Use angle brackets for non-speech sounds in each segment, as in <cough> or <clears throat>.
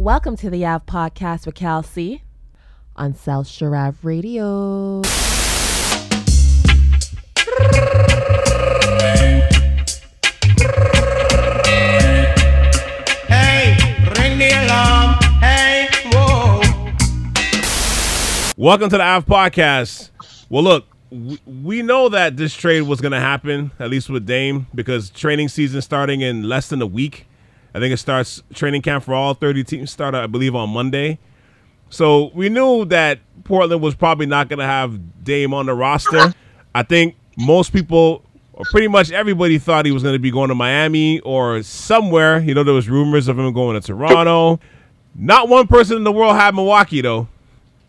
Welcome to the Ave Podcast with Cal C on South Shore Sharav Radio. Hey, ring the alarm. Hey, whoa. Welcome to the Ave Podcast. Well, look, we, we know that this trade was going to happen, at least with Dame, because training season starting in less than a week. I think it starts training camp for all 30 teams start, I believe, on Monday. So we knew that Portland was probably not going to have Dame on the roster. I think most people, or pretty much everybody, thought he was going to be going to Miami or somewhere. You know, there was rumors of him going to Toronto. Not one person in the world had Milwaukee though.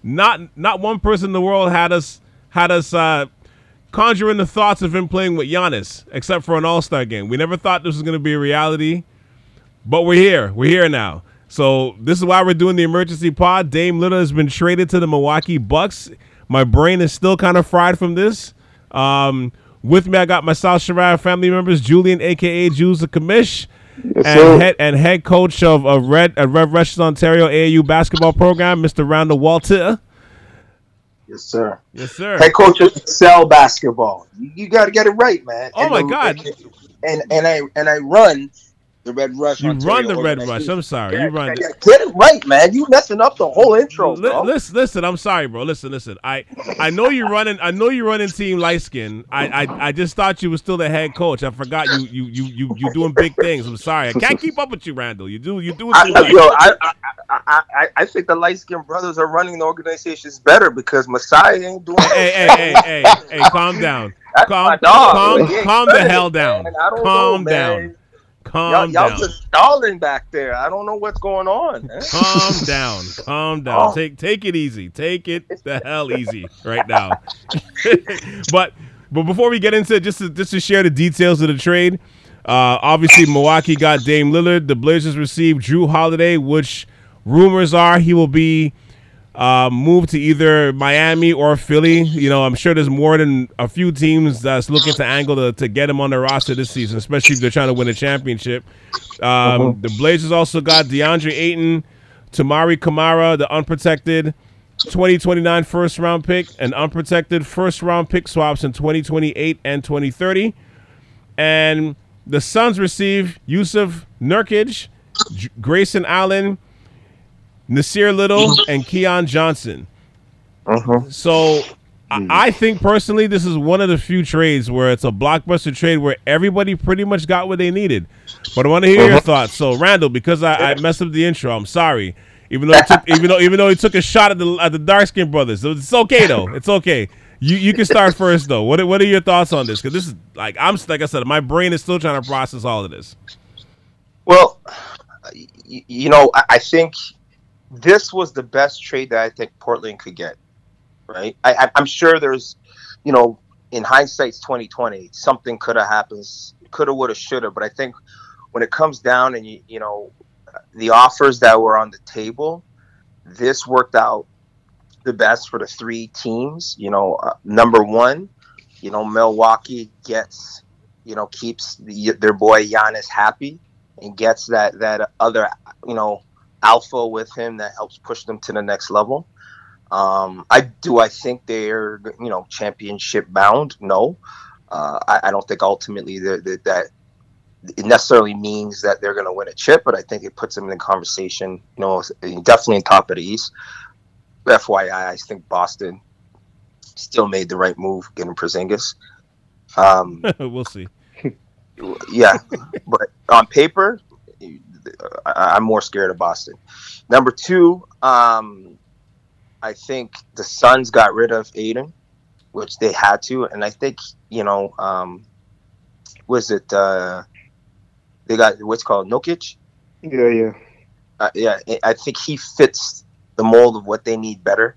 Not not one person in the world had us had us uh, conjuring the thoughts of him playing with Giannis, except for an All Star game. We never thought this was going to be a reality, but we're here. We're here now. So this is why we're doing the emergency pod. Dame Lillard has been traded to the Milwaukee Bucks. My brain is still kind of fried from this. Um, with me, I got my South Sharav family members, Julian, aka Jules the Commish, and head and head coach of, of Red uh, Red Rushes Ontario AAU basketball program, Mr. Randall Walter. Yes, sir. Yes, sir. Head coach of Cell Basketball. You, you got to get it right, man. Oh And my the- God. And and I and I run the Red Rush. You Ontario run the Red. Rush. I'm sorry. Yeah, You run. yeah, yeah. Get it right, man. You messing up the whole intro, Li- bro. listen, listen. I'm sorry, bro. Listen, listen. I, I know you're running. I know you're running Team Light Skin. I, I, I just thought you were still the head coach. I forgot you, you, you, you, you doing big things. I'm sorry. I can't keep up with you, Randall. You do, you doing I, too I- much. yo, I, I, I, I, I think the light skinned brothers are running the organizations better because Masai ain't doing. Hey, hey, hey, hey, hey. Calm down. That's Calm, my dog. calm, He calm the hell down. man. I don't Calm know, down. man. Y'all, Calm y'all down. just stalling back there. I don't know what's going on. Man. <laughs> Calm down. Calm down. Oh. Take take it easy. Take it the hell easy right now. <laughs> but but before we get into it, just to just to share the details of the trade, uh, obviously Milwaukee got Dame Lillard. The Blazers received Jrue Holiday, which rumors are he will be uh, moved to either Miami or Philly. You know, I'm sure there's more than a few teams that's looking to angle to, to get him on their roster this season, especially if they're trying to win a championship. Um, The Blazers also got DeAndre Ayton, Toumani Camara, the unprotected 2029 first round pick, and unprotected first round pick swaps in 2028 and 2030. And the Suns receive Jusuf Nurkic, J- Grayson Allen, Nassir Little, mm-hmm. and Keon Johnson. Mhm. So I, hmm. I think personally, this is one of the few trades where it's a blockbuster trade where everybody pretty much got what they needed. But I want to hear your mm-hmm. thoughts. So Randall, because I, I messed up the intro, I'm sorry. Even though he took, even though even though he took a shot at the at the dark skinned brothers, so it's okay though. It's okay. You you can start first though. What are- what are your thoughts on this? Because this is like I'm like I said, my brain is still trying to process all of this. Well, you know, I think this was the best trade that I think Portland could get. Right? I, I'm sure there's, you know, in hindsight's 2020, something could have happened, could have, would have, should have. But I think when it comes down and you, you know, the offers that were on the table, this worked out the best for the three teams. You know, uh, number one, you know, Milwaukee gets, you know, keeps the, their boy Giannis happy and gets that that other you know alpha with him that helps push them to the next level. Um, I do. I think they're you know championship bound. No, uh, I, I don't think ultimately that it necessarily means that they're going to win a chip, but I think it puts them in the conversation. You know, definitely in top of the East. FYI, I think Boston still made the right move getting Porzingis. Um, <laughs> we'll see. yeah, but on paper, I- I'm more scared of Boston. Number two, um, I think the Suns got rid of Ayton, which they had to, and I think you know, um, was it uh, they got what's called Nurkic? Yeah, yeah. Uh, yeah, I- I think he fits the mold of what they need better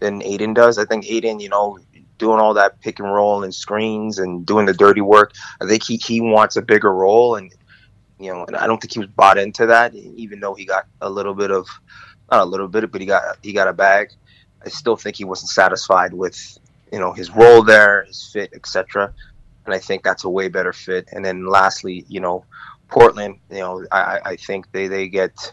than Ayton does. I think Ayton, you know, doing all that pick and roll and screens and doing the dirty work. I think he, he wants a bigger role, and you know, and I don't think he was bought into that. Even though he got a little bit of, not a little bit, but he got he got a bag. I still think he wasn't satisfied with you know his role there, his fit, etc. And I think that's a way better fit. And then lastly, you know, Portland, you know, I, I- think they they get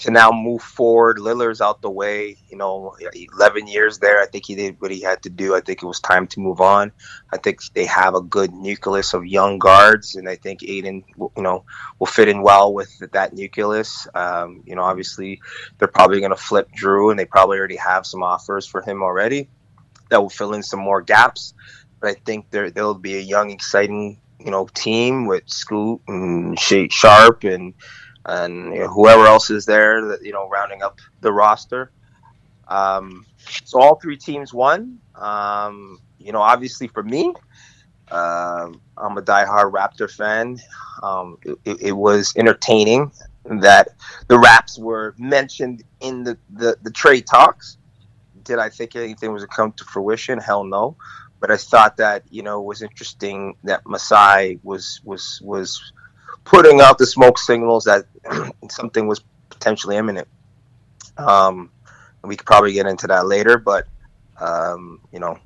to now move forward. Lillard's out the way. You know, 11 years there. I think he did what he had to do. I think it was time to move on. I think they have a good nucleus of young guards, and I think Ayton, you know, will fit in well with that nucleus. Um, you know, obviously they're probably going to flip Jrue, and they probably already have some offers for him already that will fill in some more gaps. But I think there there'll be a young, exciting, you know, team with Scoot and Sharpe and and you know, whoever else is there that you know rounding up the roster. Um, so all three teams won. Um, you know, obviously for me, uh, I'm a diehard Raptor fan. Um, it, it, was entertaining that the Raps were mentioned in the, the, the trade talks. Did I think anything was to come to fruition? Hell no. But I thought that you know it was interesting that Masai was was was putting out the smoke signals that <clears throat> something was potentially imminent. Um, we could probably get into that later, but um, you know,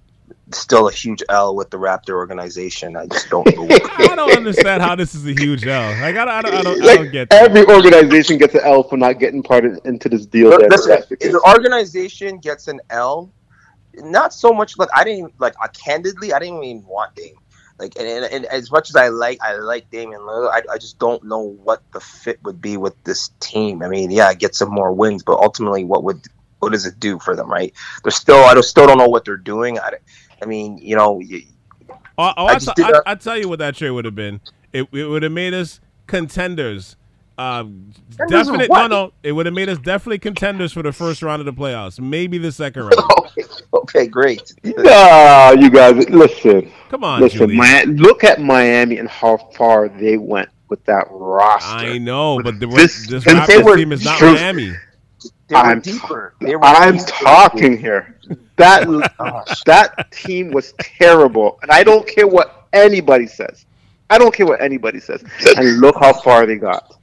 still a huge L with the Raptor organization. I just don't. <laughs> I don't understand how this is a huge L. Like I don't, I don't, I don't, like, I don't get that. every organization gets an L for not getting part of, into this deal. listen, the organization gets an L. Not so much like I didn't like. I candidly, I didn't even want Dame. Like, and, and, and, as much as I like, I like Damian Lillard, I, I just don't know what the fit would be with this team. I mean, yeah, get some more wins, but ultimately, what would what does it do for them, right? They're still, I still don't know what they're doing. I, I mean, you know, you, oh, oh I, I, I, tell you what that trade would have been. It, it would have made us contenders. Uh, definite. No, no. It would have made us definitely contenders for the first round of the playoffs. Maybe the second round. <laughs> okay, okay, great. No, you guys, listen. Come on, listen. look at Miami and how far they went with that roster. I know, but the, this, this Raptors team is not true. Miami. They I'm, deeper. They were I'm deeper. talking here. That that team was terrible, and I don't care what anybody says. I don't care what anybody says. And look how far they got.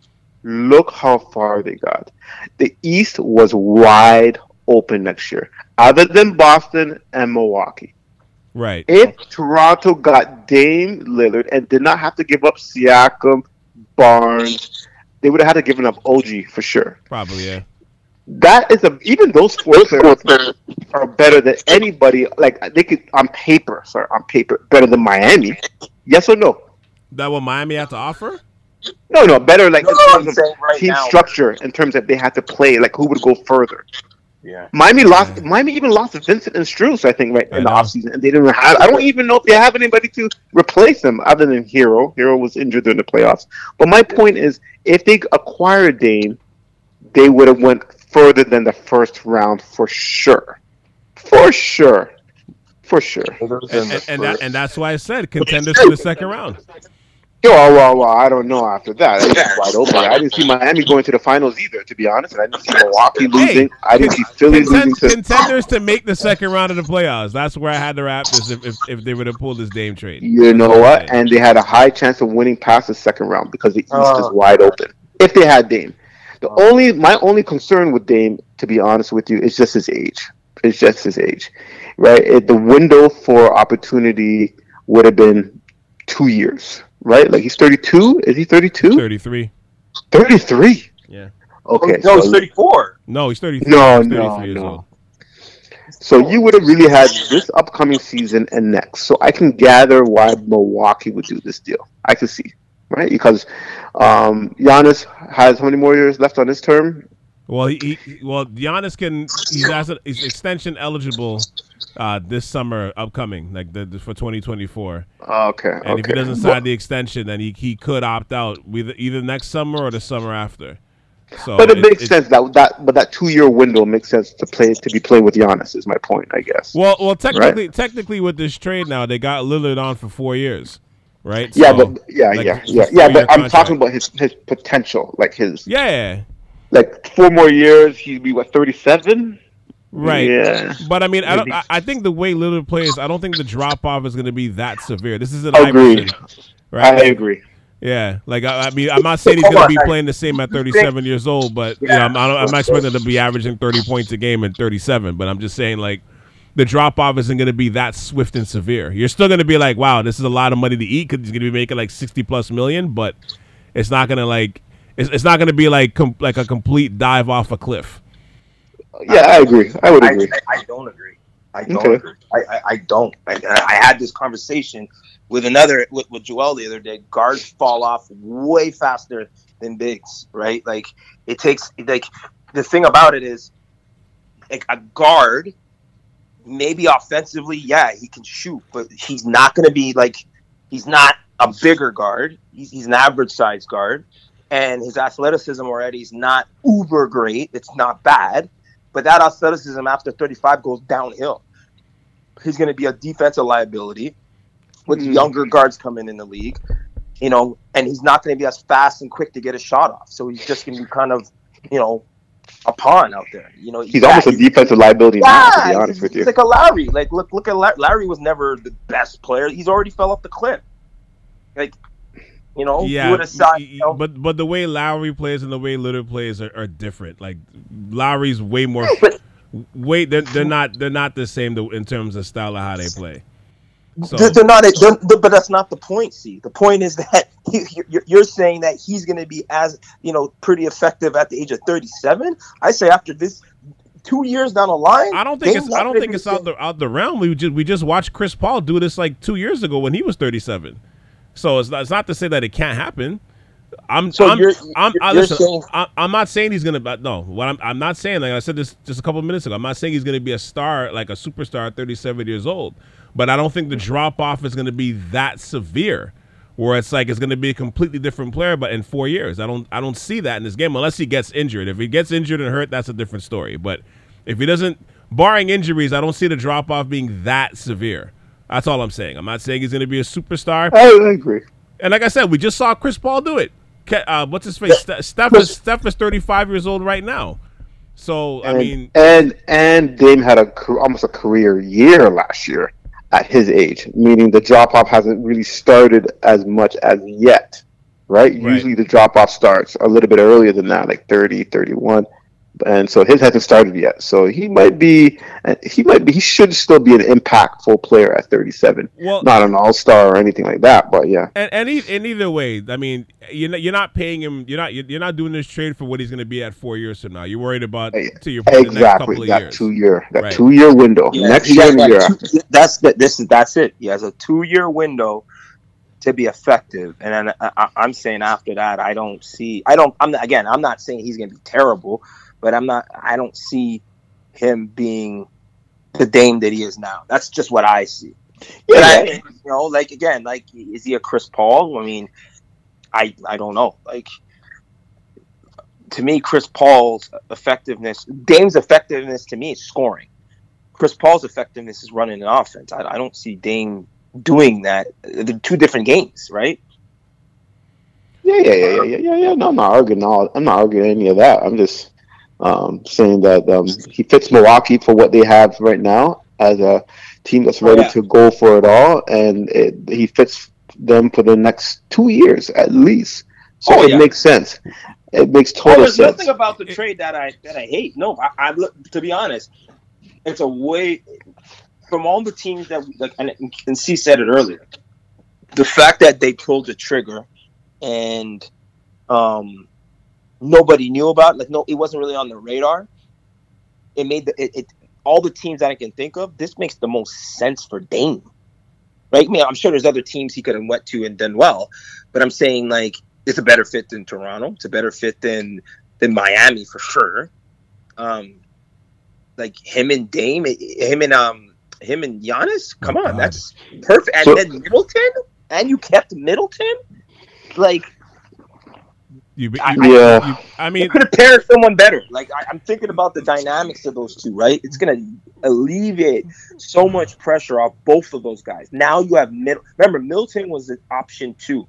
Look how far they got. The East was wide open next year, other than Boston and Milwaukee. Right. If Toronto got Dame Lillard and did not have to give up Siakam, Barnes, they would have had to give up OG for sure. Probably, yeah that is a even those four players are better than anybody. Like they could on paper, sorry, on paper, better than Miami. Yes or no? That what Miami had to offer? No, no, better like no, in terms of right team now. structure, in terms of they had to play, like who would go further. Yeah. Miami lost. Yeah. Miami even lost Vincent and Strus, I think, right I in know. the offseason. And they didn't have. I don't even know if they have anybody to replace them other than Herro. Herro was injured during the playoffs. But my point is, if they acquired Dame, they would have went further than the first round for sure. For sure. For sure. And, and, and, that, and that's why I said contenders for the second round. Yo, well, well, well, I don't know after that. It's wide open. I didn't see Miami going to the finals either, to be honest. I didn't see Milwaukee losing. Hey, I didn't see Philly contend, losing. To- contenders to make the second round of the playoffs. That's where I had the Raptors if, if, if they would have pulled this Dame trade. You know what? And they had a high chance of winning past the second round because the East uh, is wide open. If they had Dame. The only my only concern with Dame, to be honest with you, is just his age. It's just his age, right? It, the window for opportunity would have been two years, right? Like he's thirty two. Is he thirty two? Thirty three. Thirty three. Yeah. Okay. No, so, he's thirty four. No, he's thirty. No, no, no. So you would have really had this upcoming season and next. So I can gather why Milwaukee would do this deal. I can see right? Because um, Giannis has how many more years left on his term? Well, he, he well Giannis can he's, as a, he's extension eligible uh, this summer upcoming, like the, the for 2024. Okay. And okay. if he doesn't sign well, the extension, then he, he could opt out either either next summer or the summer after. So but it, it makes it, sense that that but that two year window makes sense to play to be playing with Giannis is my point, I guess. Well, well, technically, right? technically with this trade now, they got Lillard on for four years right? Yeah, so, but yeah, like, yeah, yeah, yeah. But I'm talking about his his potential, like his yeah, like four more years. He'd be what 37. Right. Yeah. But I mean, I don't. I think the way Lillard plays, I don't think the drop off is going to be that severe. This is an agreed. right? I agree. Yeah, like I, I, mean, I'm not saying he's going to be playing the same at 37 years old, but yeah, you know, I'm, I'm not expecting to be averaging 30 points a game at 37. But I'm just saying, like, the drop off isn't going to be that swift and severe. You're still going to be like, wow, this is a lot of money to eat because he's going to be making like 60 plus million, but it's not going to like It's, it's not going to be like com- like a complete dive off a cliff. Yeah, I agree. I would I, agree. I, I don't agree. I don't Okay. agree. I, I, I don't. I, I had this conversation with another with, with Joel the other day. Guards fall off way faster than bigs, right? Like it takes like the thing about it is like a guard maybe offensively, yeah, he can shoot, but he's not going to be like he's not a bigger guard. He's, he's an average size guard, and his athleticism already is not uber great. It's not bad, but that athleticism after 35 goes downhill. He's going to be a defensive liability with Mm. younger guards coming in the league, you know, and he's not going to be as fast and quick to get a shot off. So he's just going to be kind of, you know, a pawn out there. You know, He's almost a defensive liability now, to be honest with you. he's like a Lowry. Like look, look at La- Lowry was never the best player. He's already fell off the cliff. Like, you know, yeah, You know, but but the way Lowry plays and the way Lillard plays are, are different. Like Lowry's way more. but Wait, they're, they're not they're not the same in terms of style of how they play. So they're, not. They're, but that's not the point. See, the point is that <laughs> he, you're, saying that he's going to be as you know pretty effective at the age of 37. I say after this two years down the line, I don't think it's I don't think it's out the the out the realm. We just we just watched Chris Paul do this like two years ago when he was 37. So it's not, it's not to say that it can't happen. I'm So I'm, you're- I'm, you're listen, saying- I, I'm not saying he's gonna. No, what I'm I'm not saying. Like I said this just a couple minutes ago. I'm not saying he's gonna be a star like a superstar at 37 years old. But I don't think the drop off is gonna be that severe. Where it's like it's going to be a completely different player, but in four years, I don't, I don't see that in this game unless he gets injured. If he gets injured and hurt, that's a different story. But if he doesn't, barring injuries, I don't see the drop off being that severe. That's all I'm saying. I'm not saying he's going to be a superstar. I, I agree. And like I said, we just saw Chris Paul do it. Uh, what's his face? Ste- Steph is Steph is 35 years old right now. So I mean, and and Dame had a almost a career year last year at his age, meaning the drop off hasn't really started as much as yet, right? Usually the drop off starts a little bit earlier than that, like 30, 31. And so his hasn't started yet. So he might be, he might be, he should still be an impactful player at 37. well, Not an all star or anything like that, but yeah. And, and, e- and either way, I mean, you're not, you're not paying him. You're not you're not doing this trade for what he's going to be at four years from now. You're worried about to your point, the next couple Exactly. of That years. two year, that Right. two year window. Yeah, Next year has and the that year two- after. That's the, this is that's it. He has a two year window to be effective, and then I, I, I'm saying after that, I don't see. I don't. I'm again. I'm not saying he's going to be terrible, but I'm not. I don't see him being the Dame that he is now. That's just what I see. But I, Yeah. you know, like again, like is he a Chris Paul? I mean, I I don't know. Like to me, Chris Paul's effectiveness, Dame's effectiveness to me is scoring. Chris Paul's effectiveness is running an offense. I, I don't see Dame doing that. They're two different games, right? Yeah, yeah, yeah, yeah, yeah, yeah, yeah. No, I'm not arguing. all I'm not arguing any of that. I'm just um, saying that um, he fits Milwaukee for what they have right now as a team that's Oh, ready yeah. to go for it all, and it, he fits them for the next two years at least. So Oh, it yeah. makes sense. It makes Oh, total there's sense. nothing about the trade that I that I hate. No, I, I look to be honest, it's a way from all the teams that we, like and, and C said it earlier. The fact that they pulled the trigger and um nobody knew about like no it wasn't really on the radar. It made the it, it all the teams that I can think of. This makes the most sense for Dame, right? I mean, I'm sure there's other teams he could have went to and done well, but I'm saying like it's a better fit than Toronto. It's a better fit than than Miami for sure. Um, like him and Dame, him and um, him and Giannis. Come Oh, on, God. that's perfect. And So- then Middleton, and you kept Middleton. Like You, you, I- Yeah. you- I you mean, could have paired someone better. Like I, I'm thinking about the dynamics of those two. Right, it's gonna alleviate so much pressure off both of those guys. Now you have Middle. Remember, Middleton was an option two,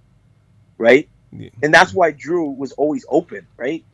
right? Yeah. and that's why Jrue was always open, right?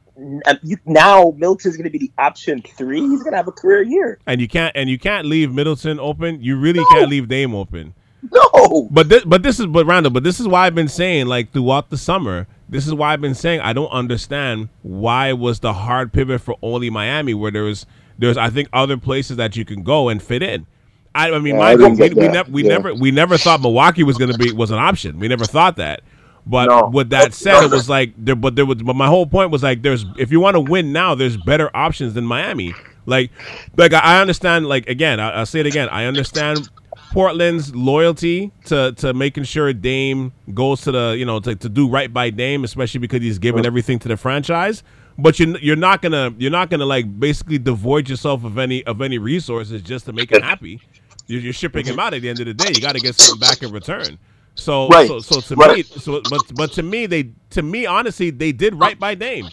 Uh, You, now Middleton's going to be the option three. He's going to have a career year. and you can't and you can't leave Middleton open. You really No. can't leave Dame open. No, But this, but this is but Randall, but this is why I've been saying like throughout the summer. This is why I've been saying I don't understand why was the hard pivot for only Miami where there was there's I think other places that you can go and fit in. I, I mean, Yeah, I we, we we Yeah. never we never thought Milwaukee was going to be was an option. We never thought that. But No. with that said, it was like there. But there was. But my whole point was like, there's if you want to win now, there's better options than Miami. Like, like I I understand. Like again, I, I'll say it again. I understand Portland's loyalty to to making sure Dame goes to the you know to, to do right by Dame, especially because he's given everything to the franchise. But you're you're not gonna you're not gonna like basically devoid yourself of any of any resources just to make him happy. You're, you're shipping him out at the end of the day. You got to get something back in return. So Right. so, so to Right. me so but but to me they to me honestly they did right by Dame.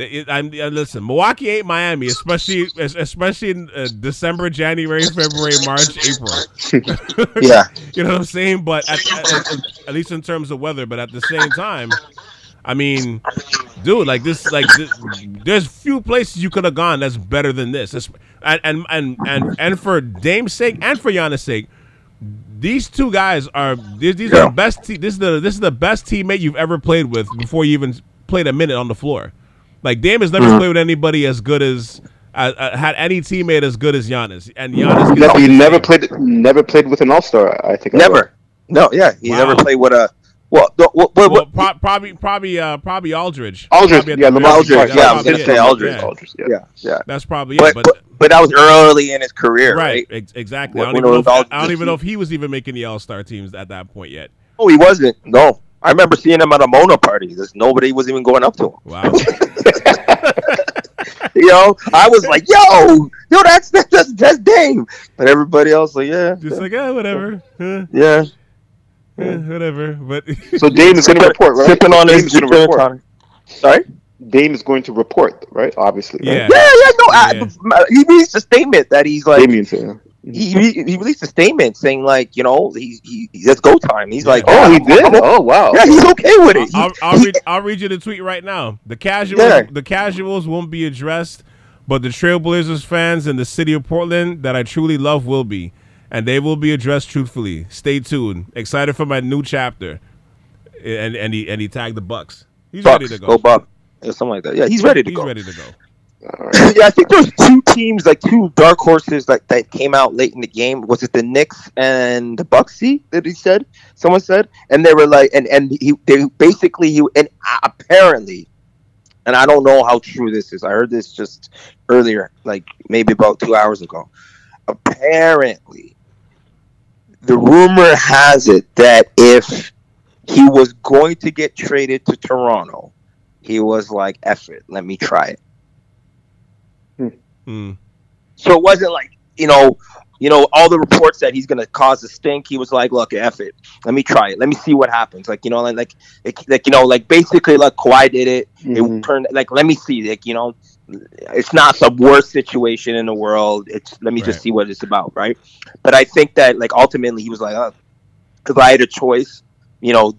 It- I'm, listen, Milwaukee ain't Miami, especially especially in uh, December, January, February, March, April. <laughs> Yeah. <laughs> You know what I'm saying? But at, at, at- least in terms of weather, but at the same time, I mean, dude, like this, like this, there's few places you could have gone that's better than this. It's- and and and and, and for Dame's sake and for Giannis' sake, these two guys are these, these are the best. Te- this is the this is the best teammate you've ever played with before you even played a minute on the floor. Like Dame has never Mm-hmm. played with anybody as good as uh, uh, had any teammate as good as Giannis, and Giannis No, he never same. played. Never played with an All Star. I think. Never. No, yeah. He Wow. never played with a. Well, the, what, what, Well, what, pro- probably, probably, uh, probably Aldridge. Aldridge. Probably at Yeah, the Lamar very Aldridge, beginning. yeah, I was gonna probably say it. Aldridge. Yeah. Aldridge. Yeah. yeah, yeah. That's probably But, it. But, but but that was early in his career, right, right? ex- exactly. I don't, even know if, I don't even know if he was even making the All Star teams at that point yet. Oh, he wasn't. No, I remember seeing him at a Mona party. There's nobody was even going up to him. Wow. <laughs> <laughs> You know, I was like, "Yo, yo, that's that's that's Dame," but everybody else like, "Yeah, Just like, eh, whatever. Huh, yeah." eh, whatever. But So Dame is going to report, right? Sipping on Dame his is going to report. Sorry. Dame is going to report, right? Obviously. Yeah. Right? Yeah, yeah, no. Yeah. I, he released a statement that he's like, Damian said. He, he he released a statement saying like, you know, he, he, he it's go time. He's like, Oh, he did. Oh, wow. Yeah, he's okay with it. He- I'll, I'll he- read. I'll read you the tweet right now. The casuals, Yeah. the casuals won't be addressed, but the Trailblazers fans in the city of Portland that I truly love will be, and they will be addressed truthfully. Stay tuned. Excited for my new chapter, and and he and he tagged the Bucks. He's Bucks, ready to go. go Buck, or something like that. Yeah, he's ready to He's go. ready to go. Right. yeah, I think there's two teams, like two dark horses, like that came out late in the game. Was it the Knicks and the Bucks? That he said, someone said, and they were like, and and he, they basically he and apparently, and I don't know how true this is. I heard this just earlier, like maybe about two hours ago. Apparently, the rumor has it that if he was going to get traded to Toronto, he was like, "Eff it, let me try it." Mm. So it wasn't like you know, you know, all the reports that he's gonna cause a stink. He was like, "Look, F it, let me try it, let me see what happens." Like you know, like like like, like you know, like basically like Kawhi did it. It Mhm. turned like let me see, like you know, it's not the worst situation in the world. It's let me Right. just see what it's about, right? But I think that like ultimately he was like, uh, if I had a choice, you know,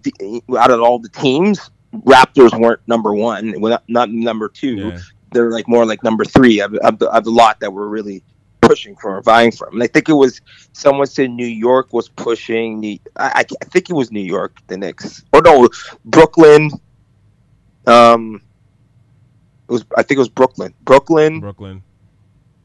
out of all the teams, Raptors weren't number one, not, not number two Yeah. They're like more like number three of, of, the, of the lot that were really pushing for or vying for him. And I think it was someone said New York was pushing the. I, I, I think it was New York, the Knicks, or no, Brooklyn. Um, it was. I think it was Brooklyn. Brooklyn. Brooklyn.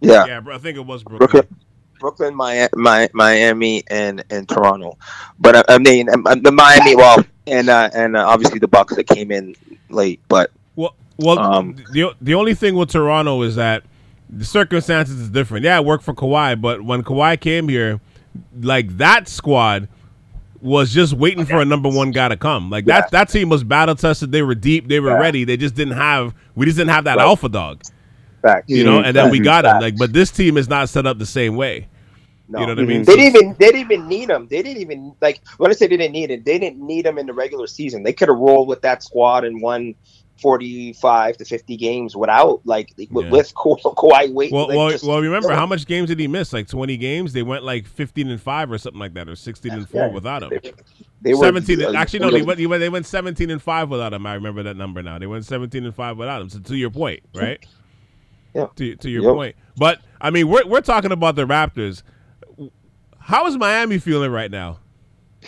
Yeah, Yeah, I think it was Brooklyn. Brooklyn. Brooklyn, Miami, Miami, and and Toronto, but I, I mean um, um, the Miami, well, and uh, and uh, obviously the Bucks that came in late, but Well, well, Um, the the only thing with Toronto is that the circumstances is different. Yeah, it worked for Kawhi, but when Kawhi came here, like that squad was just waiting for a number one guy to come. Like that that team was battle tested. They were deep. They were Yeah. ready. They just didn't have. We just didn't have that Right. alpha dog. facts. You know, and then we got him. Like, but this team is not set up the same way. No. You know what I mean? They didn't even they didn't even need him. They didn't even like when I say they didn't need it, they didn't need him in the regular season. They could have rolled with that squad and won forty five to fifty games without like with, Yeah. with Ka- <laughs> Kawhi waiting. Well, like, well, just- well. Remember how much games did he miss? Like twenty games. They went like fifteen and five or something like that, or sixteen and four Yeah. without him. they, they were seventeen. uh, actually, no, they went, they went. They went seventeen and five without him. I remember that number now. They went seventeen and five without him. So to your point, <laughs> right? Yeah. To to your Yep. point, but I mean, we're we're talking about the Raptors. How is Miami feeling right now?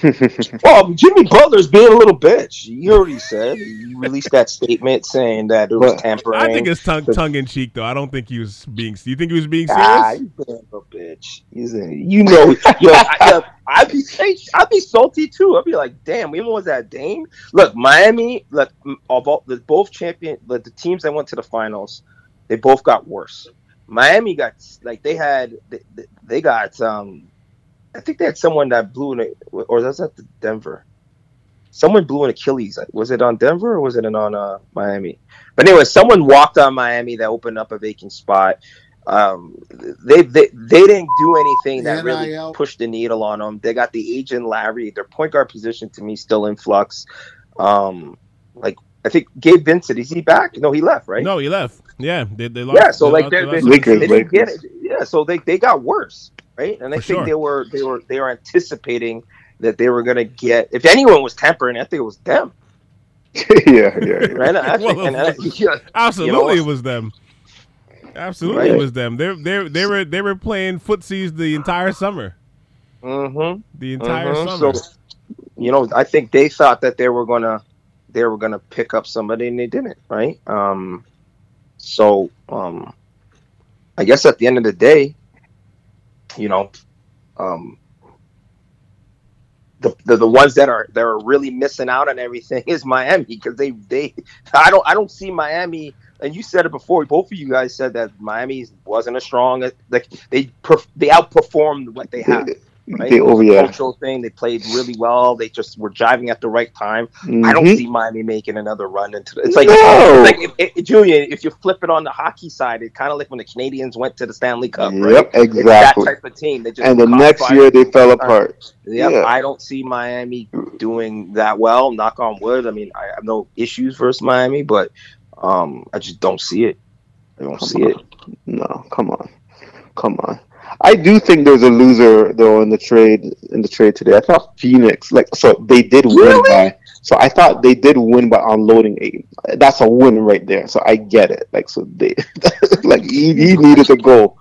<laughs> Well, Jimmy Butler's being a little bitch. You already said you released that statement saying that it was tampering. I think it's tongue tongue in cheek though. I don't think he was being. Do You think he was being ah, serious? he's being a little bitch. bitch. He's a, you know, yo, I, I'd be I'd be salty too. I'd be like, damn, we even was that Dame? Look, Miami, look, both the both champion, the, the teams that went to the finals, they both got worse. Miami got like they had they, they got um, I think they had someone that blew in it, or was that the Denver? Someone blew an Achilles. Was it on Denver or was it on uh, Miami? But anyway, someone walked on Miami that opened up a vacant spot um, they, they they didn't do anything that really pushed the needle on them. They got the agent Lowry. Their point guard position to me still in flux. Um, like I think Gabe Vincent is he back? No, he left, right? No, he left. Yeah, they, they lost. Yeah, so like they, they, they, they didn't get it. Yeah, so they, they got worse, right? And I For think sure. they were they were they were anticipating that they were gonna get. If anyone was tempering, I think it was them. <laughs> yeah, yeah, right. I think, well, I, yeah, <laughs> absolutely, you know, it was them. Absolutely, right? it was them. They they they were they were playing footsies the entire summer. Mm-hmm. The entire mm-hmm. summer. So, you know, I think they thought that they were gonna they were gonna pick up somebody, and they didn't. Right. Um. So, um, I guess at the end of the day, you know, um, the, the, the ones that are that are really missing out on everything <laughs> is Miami because they they I don't I don't see Miami and you said it before. Both of you guys said that Miami wasn't as strong. Like they they outperformed what they had. <laughs> Right? They over yeah. cultural thing. They played really well. They just were driving at the right time. Mm-hmm. I don't see Miami making another run into. The, it's like no. like if, if, Julian, if you flip it on the hockey side, it's kind of like when the Canadiens went to the Stanley Cup. Yep, right? exactly. that type of team. and the next year they fell apart. Yep, yeah, I don't see Miami doing that well. Knock on wood. I mean, I have no issues versus Miami, but um, I just don't see it. I don't come see on. it. No, come on, come on. I do think there's a loser though in the trade in the trade today. I thought Phoenix, like, so they did really? win by. So I thought they did win by unloading eight. That's a win right there. So I get it. Like, so they <laughs> like he, he needed to go,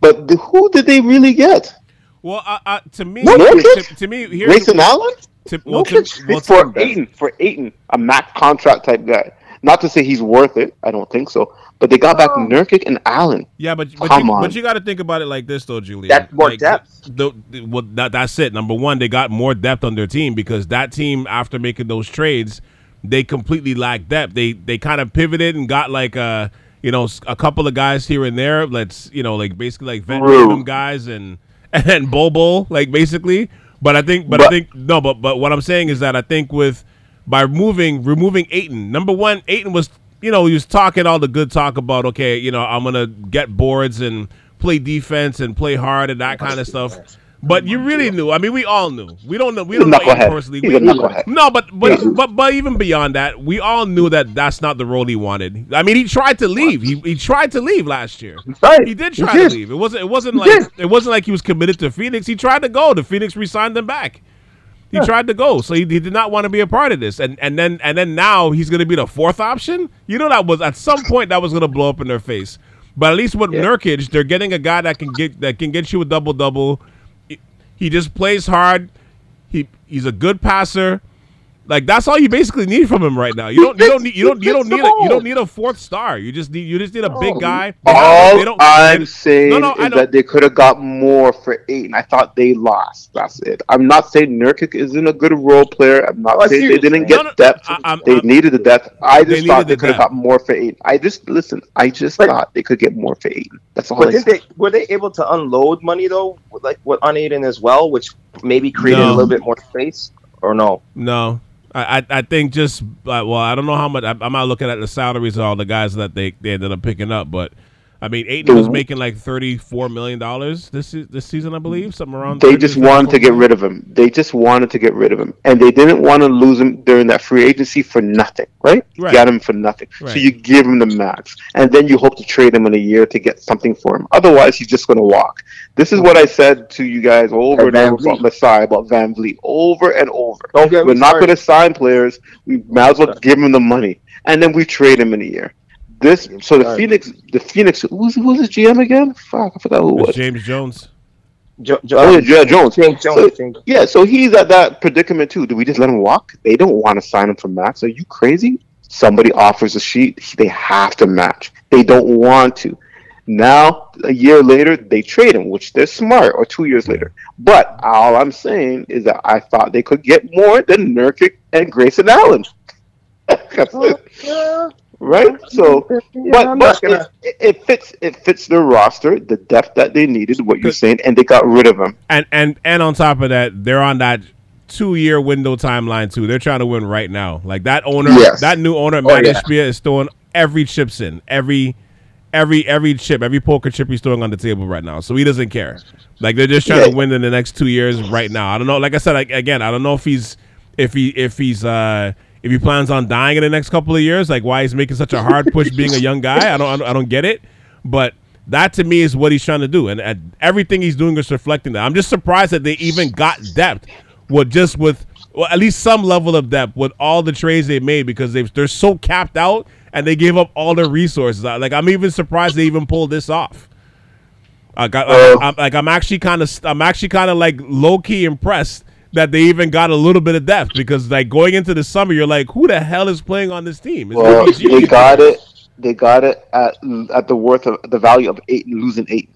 but the, who did they really get? Well, uh, uh, to me, no, to, to, me, here's Grayson Allen. To, well, no to, well, for Ayton, for Ayton, a max contract type guy. Not to say he's worth it. I don't think so. But they got back oh. Nurkic and Allen. Yeah, but but Come you, on. but you got to think about it like this though, Julian. That's more like, depth. The, the, well, that, that's it. Number one, they got more depth on their team because that team, after making those trades, they completely lacked depth. They they kind of pivoted and got like a you know a couple of guys here and there. Let's you know like basically like vet guys and <laughs> and Bobo like basically. But I think, but, but I think no, but but what I'm saying is that I think with by moving removing Ayton. Number one, Ayton was you know he was talking all the good talk about okay, you know I'm gonna get boards and play defense and play hard and that kind of stuff. But you really knew. I mean, we all knew. We don't know. We don't know personally. We, no, but but but but even beyond that, we all knew that that's not the role he wanted. I mean, he tried to leave. He, he tried to leave last year. He did try he did. to leave. It wasn't it wasn't like it wasn't like he was committed to Phoenix. He tried to go. The Phoenix re-signed him back. He yeah. tried to go, so he, he, did not want to be a part of this, and and then and then now he's going to be the fourth option. You know that was at some point that was going to blow up in their face. But at least with yeah. Nurkic, they're getting a guy that can get that can get you a double double. He just plays hard. He he's a good passer. Like that's all you basically need from him right now. You don't you don't need you don't you don't need a, you don't need a fourth star. You just need you just need a big oh, guy. They all don't, I'm they, saying no, no, is that they could have got more for eight, and I thought they lost. That's it. I'm not saying Nurkic isn't a good role player. I'm not oh, saying they didn't get no, depth. I, they I'm, needed the depth. I just they thought they could have got more for eight. I just listen. I just but, thought they could get more for eight. That's all. But did they were they able to unload money though, like what on Ayton as well, which maybe created no. a little bit more space, or no? No. I, I think just uh, well I don't know how much I, am not looking at the salaries of all the guys that they, they ended up picking up, but I mean, Ayton was making like thirty-four million dollars this this season, I believe, something around. They just wanted to get rid of him. They just wanted to get rid of him, and they didn't want to lose him during that free agency for nothing, right? right. Got him for nothing, right. so you give him the max, and then you hope to trade him in a year to get something for him. Otherwise, he's just going to walk. This is what I said to you guys over and, and over about Masai, about VanVleet, over and over. We're not going to sign players. We might as well give him the money, and then we trade him in a year. This so the Phoenix the Phoenix who's who's his GM again? Fuck, I forgot who it was. James Jones. Jo- jo- oh, yeah, Jones. James Jones. So, yeah, so he's at that predicament too. Do we just let him walk? They don't want to sign him for max. Are you crazy? Somebody offers a sheet, they have to match. They don't want to. Now, a year later, they trade him, which they're smart, or two years later. But all I'm saying is that I thought they could get more than Nurkic and Grayson Allen. <laughs> That's it. Right? So, Yeah, but, I'm but gonna- it, it fits it fits their roster, the depth that they needed, what you're saying, and they got rid of him. And and and on top of that, they're on that two year window timeline too. They're trying to win right now. Like that owner, Yes. that new owner, Oh, Matt yeah. Ishbia, is throwing every chips in, every every every chip, every poker chip he's throwing on the table right now. So he doesn't care. Like they're just trying Yeah. to win in the next two years right now. I don't know. Like I said, like, again, I don't know if he's if he if he's uh if he plans on dying in the next couple of years. Like why he's making such a hard push being a young guy. I don't I don't, I don't get it. But that to me is what he's trying to do, and, and everything he's doing is reflecting that. I'm just surprised that they even got depth with just with well, at least some level of depth with all the trades they made because they they're so capped out and they gave up all their resources. Like I'm even surprised they even pulled this off. I got, Uh, I'm, like I'm actually kind of I'm actually kind of like low key impressed that they even got a little bit of depth because like going into the summer you're like who the hell is playing on this team? It's Well, BG. they got it. They got it at at the worth of the value of eight losing eight.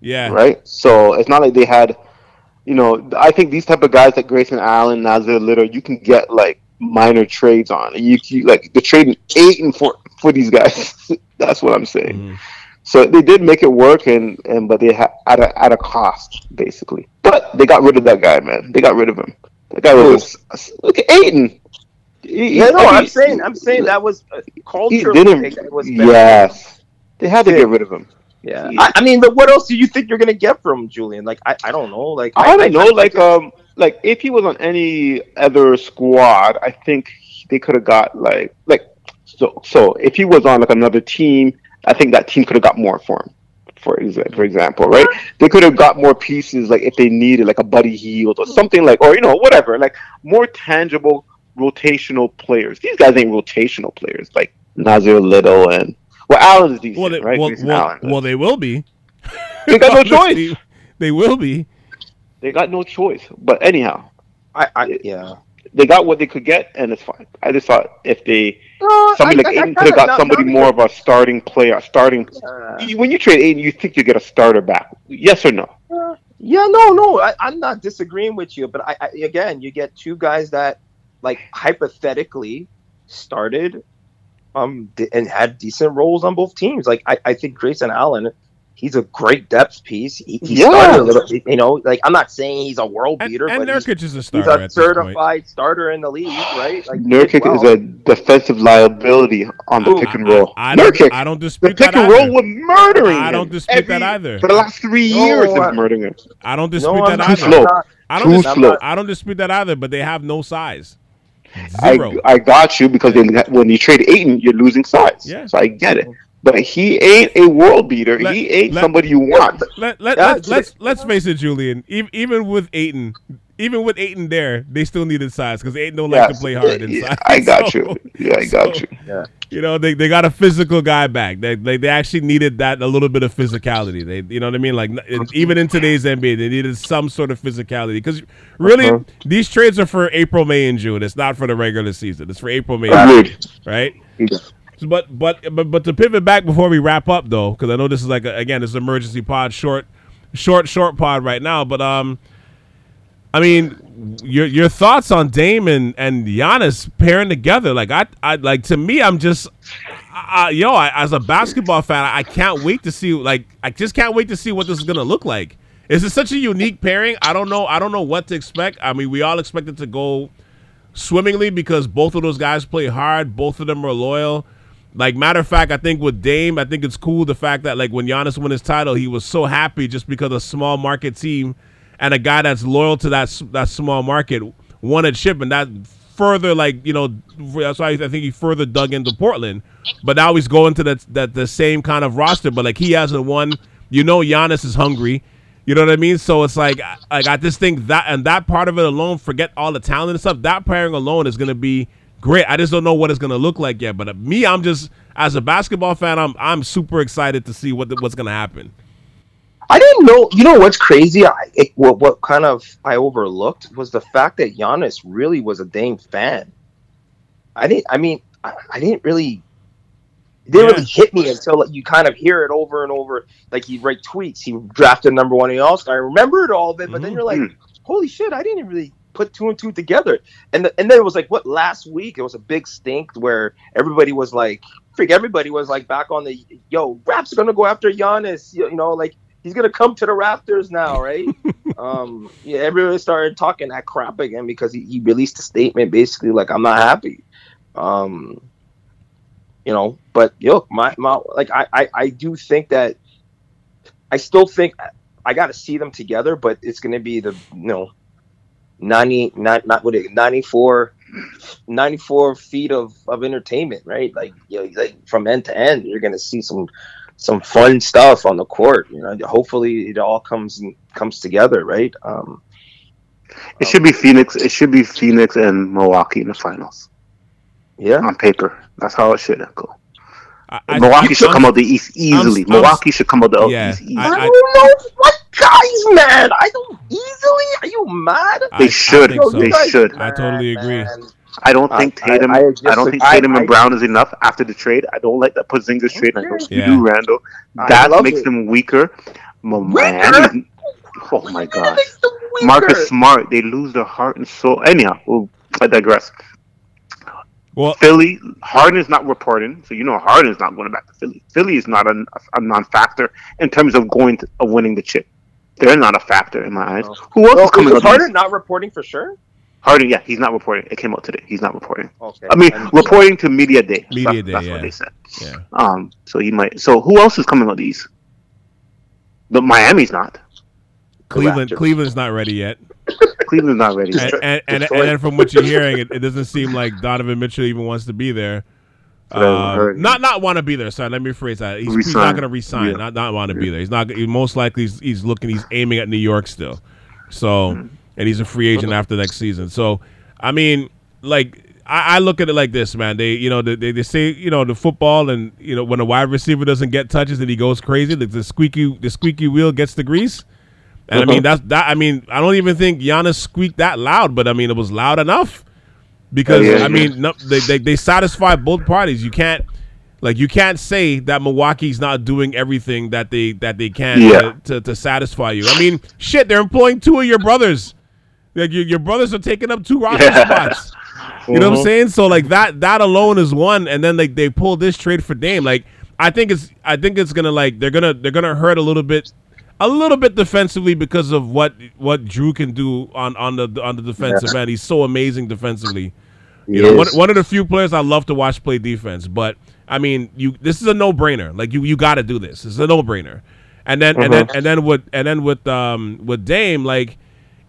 yeah right? So it's not like they had, you know, I think these type of guys like Grayson Allen, Nassir Little, you can get like minor trades on. You, you like the trading eight and four for these guys. <laughs> That's what I'm saying. Mhm. So they did make it work, and and but they had at a at a cost basically. But they got rid of that guy, man. They got rid of him. The guy was look at Ayton. He- Yeah, no, I I'm saying, I'm saying that was he culture. didn't. Was. Yes, they had to get rid of him. Yeah, I, I mean, but what else do you think you're gonna get from Julian? Like, I, I don't know. Like, I don't know, like um, like if he was on any other squad, I think they could have got like like so so if he was on like another team, I think that team could have got more for him. For exa- for example, right? They could have got more pieces like if they needed like a Buddy Hield or something like or you know whatever like more tangible rotational players. These guys ain't rotational players like Nassir Little and well Allen's decent, well, they, right? well, well, Allen. well, they will be. <laughs> they got no <laughs> choice. They will be. They got no choice. But anyhow, I, I yeah. They got what they could get, and it's fine. I just thought if they Uh, somebody I- like Ayton could have got somebody now- more of a starting player, starting. Uh, When you trade Ayton, you think you get a starter back? Yes or no? yeah, no, no, I, I'm not disagreeing with you, but I, I again, you get two guys that, like, hypothetically started, um, and had decent roles on both teams. Like, I, I think Grayson Allen. He's a great depth piece. He, he Yeah. started a little, you know, like I'm not saying he's a world beater, and but he's, is a starter. he's a at this point. certified starter in the league, right? Like Nurkic well. is a defensive liability on the Ooh, pick and roll. I, I don't, Nurkic, I don't the dispute pick that and roll either. was murdering I don't dispute every- that either. For the last three years, it I- uh, murdering him. I don't dispute No, that not- either. Too slow. not- I don't, dis- slow. I don't dispute that either, but they have no size. I, Zero. I got you because they, when you trade Ayton, you're losing size. Yeah. So I get it. But he ain't a world beater. Let- he ain't let- somebody you want. Let, let, let, let's, let's face it, Julian. Even, even with Ayton, even with Ayton there, they still needed size because Ayton don't like to play hard Yeah, inside. I <laughs> got So- you. Yeah, I got so- you. You know, they, they got a physical guy back. They, they they actually needed that a little bit of physicality. They you know what I mean? Like even in today's NBA, they needed some sort of physicality because really Uh-huh. these trades are for April, May, and June. It's not for the regular season. It's for April, May, and June, right? So, But but but but to pivot back before we wrap up though, because I know this is like a, again this is emergency pod, short, short, short pod right now. But um, I mean, your your thoughts on Dame and, and Giannis pairing together? Like I I like to me, I'm just. Yo, I, as a basketball fan, I can't wait to see. Like, I just can't wait to see what this is gonna look like. Is it such a unique pairing? I don't know. I don't know what to expect. I mean, we all expect it to go swimmingly because both of those guys play hard. Both of them are loyal. Like matter of fact, I think with Dame, I think it's cool the fact that like when Giannis won his title, he was so happy just because a small market team and a guy that's loyal to that that small market won a chip, and that further like you know that's why I think he further dug into Portland. But now he's going to that that the same kind of roster, but like he hasn't won. You know, Giannis is hungry. You know what I mean? So it's like, like I just think that and that part of it alone, forget all the talent and stuff. That pairing alone is gonna be great. I just don't know what it's gonna look like yet. But uh, me, I'm just as a basketball fan, I'm I'm super excited to see what the, what's gonna happen. I didn't know. You know what's crazy? I, it, what what kind of I overlooked was the fact that Giannis really was a Dame fan. I didn't. I mean, I, I didn't really It didn't Yeah. really hit me until like, you kind of hear it over and over. Like he write tweets, he drafted number one in All Star. I remembered all of it, but then Mhm. you're like, Mhm. holy shit, I didn't really put two and two together. And the, and then it was like what last week it was a big stink where everybody was like, freak, everybody was like back on the yo, Raps are gonna go after Giannis. You, you know, like he's gonna come to the Raptors now, right? <laughs> um, yeah, everybody started talking that crap again because he, he released a statement basically like I'm not happy. Um, you know, but yo, my, my like I, I I do think that I still think I got to see them together, but it's going to be the you know 90 not not what it 94 94 feet of of entertainment, right? Like you know, like from end to end, you're going to see some some fun stuff on the court. You know, hopefully it all comes comes together, right? Um, It should be Phoenix. It should be Phoenix and Milwaukee in the finals yeah. on paper. That's how it should go. I, I- Milwaukee should come out the East easily. I'm- Milwaukee should come out the Yeah, East easily. I- I, don't know what guys, man. I don't easily. Are you mad? I- They I should. so. They You guys should. I totally agree. man. I don't uh, think I- I- Tatum. I I, don't think Tatum I- and Brown is enough after the trade. I don't like that Porzingis trade. I know Okay. you Yeah. do, Randall. That makes it. them weaker. Ma- Miami. Oh my What do you mean it gosh. makes them weaker? Marcus Smart. They lose their heart and soul. Anyhow, well, I digress. Well, Philly, Harden is not reporting, so you know Harden is not going back to Philly. Philly is not a, a non-factor in terms of going to of winning the chip. They're not a factor in my eyes. No. Who else Well, is coming is up? Harden not reporting for sure? Harden, yeah, he's not reporting. It came out today. He's not reporting. Okay. I mean, And- reporting to media day. Media that's, day, That's yeah. what they said. yeah. Um, so he might. So who else is coming out these? But Miami's not. Cleveland, Raptors. Cleveland's not ready yet. <laughs> Cleveland's not ready. and, yet. and, and, and then from what you're hearing, it, it doesn't seem like Donovan Mitchell even wants to be there. Uh, not not want to be there. Sorry, let me rephrase that. He's, he's not going to resign. Yeah. Not not want to be there. He's not. He, most likely, he's, he's looking. He's aiming at New York still. So, Hmm. and he's a free agent after next season. So, I mean, like I, I look at it like this, man. They, you know, they, they say, you know, the football, and you know, when a wide receiver doesn't get touches and he goes crazy, the, the squeaky the squeaky wheel gets the grease. And I Uh-huh. mean, that's that. I mean, I don't even think Giannis squeaked that loud, but I mean, it was loud enough because Yeah, I yeah. mean, no, they, they they satisfy both parties. You can't like you can't say that Milwaukee's not doing everything that they that they can Yeah. to, to, to satisfy you. I mean, shit, they're employing two of your brothers. Like your, your brothers are taking up two roster Yeah. spots. <laughs> You know what I'm Mhm. saying? So like that that alone is one, and then like they pull this trade for Dame. Like I think it's I think it's gonna like they're gonna they're gonna hurt a little bit, a little bit defensively because of what what Jrue can do on on the on the defensive end. He's so amazing defensively. You know, one, one of the few players I love to watch play defense. But I mean, you this is a no brainer. Like you you got to do this. It's a no brainer. And then and then and then with and then with um with Dame like.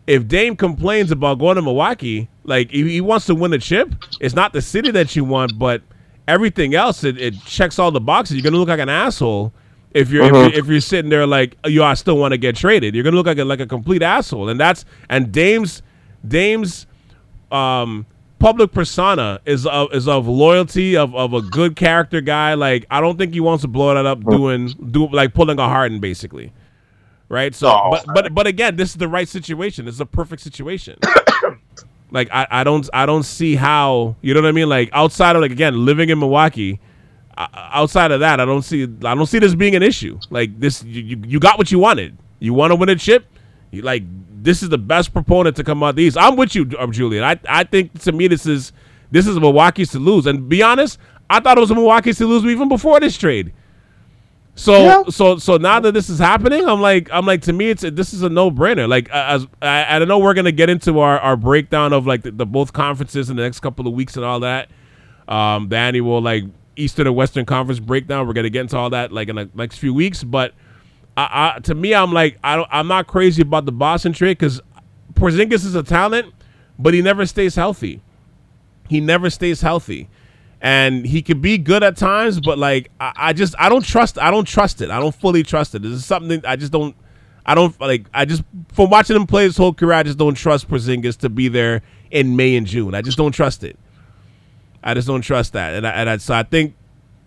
If Dame complains about going to Milwaukee, like he, he wants to win a chip, it's not the city that you want, but everything else it, it checks all the boxes. You're gonna look like an asshole if you're if, Uh-huh. you're if you're sitting there like yo, I still want to get traded. You're gonna look like a, like a complete asshole, and that's and Dame's Dame's um, public persona is of is of loyalty of, of a good character guy. Like I don't think he wants to blow that up doing do like pulling a Harden basically, right? So, No. but but but again, this is the right situation. This is a perfect situation. <coughs> like I, I don't I don't see how you know what I mean. Like outside of like again living in Milwaukee. uh, Outside of that, I don't see I don't see this being an issue. Like this, you, you, you got what you wanted. You want to win a chip. Like this is the best proponent to come out these. I'm with you, um, Julian. I I think to me this is this is Milwaukee's to lose. And be honest, I thought it was Milwaukee's to lose even before this trade. So Yeah. so so now that this is happening, I'm like I'm like to me it's this is a no brainer. Like uh, as I, I don't know we're gonna get into our, our breakdown of like the, the both conferences in the next couple of weeks and all that. Um, the annual like Eastern and Western Conference breakdown. We're gonna get into all that like in the next few weeks. But I, I, to me, I'm like I don't, I'm not crazy about the Boston trade because Porzingis is a talent, but he never stays healthy. He never stays healthy, and he could be good at times, but like I, I just I don't trust I don't trust it. I don't fully trust it. This is something I just don't. I don't like. I just from watching him play his whole career, I just don't trust Porzingis to be there in May and June. I just don't trust it. I just don't trust that, and I, and I, so I think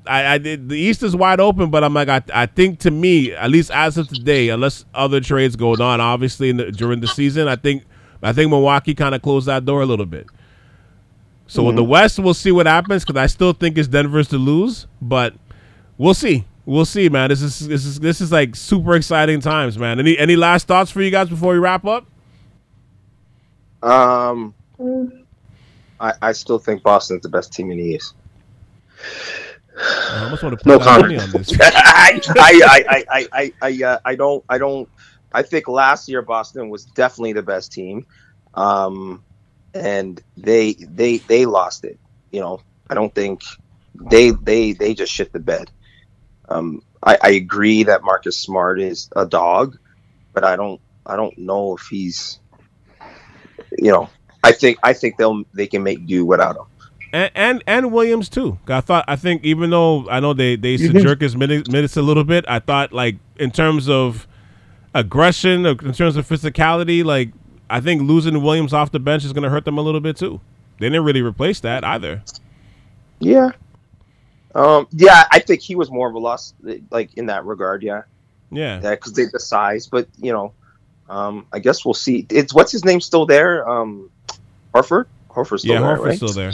I, I did, the East is wide open, but I'm like I, I think to me, at least as of today, unless other trades go on, obviously in the, during the season, I think I think Milwaukee kind of closed that door a little bit. So in the West, we'll see what happens because I still think it's Denver's to lose, but we'll see. We'll see, man. This is this is this is like super exciting times, man. Any any last thoughts for you guys before we wrap up? Um, I, I still think Boston's the best team in the East. I almost want to put No comment. on this. <laughs> I, I, I, I, I, I, uh, I don't, I don't. I think last year Boston was definitely the best team, um, and they, they, they lost it. You know, I don't think they, they, they just shit the bed. Um, I, I agree that Marcus Smart is a dog, but I don't, I don't know if he's, you know, I think, I think they'll, they can make do without him. And, and and Williams too. I thought I think even though I know they they used to <laughs> jerk his minutes, minutes a little bit, I thought like in terms of aggression, in terms of physicality, like I think losing Williams off the bench is going to hurt them a little bit too. They didn't really replace that either. Yeah. Um, yeah, I think he was more of a loss, like in that regard. Yeah, Yeah, yeah, because they the size. But you know, um, I guess we'll see. It's what's his name still there? Um, Horford. Horford's still yeah, there, Horford's right? still there.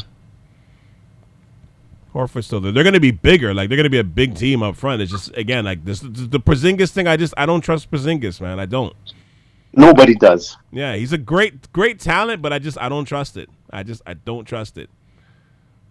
Horford's still there. They're going to be bigger. Like they're going to be a big team up front. It's just again like this the Porzingis thing. I just I don't trust Porzingis, man. I don't. Nobody does. Yeah, he's a great great talent, but I just I don't trust it. I just I don't trust it.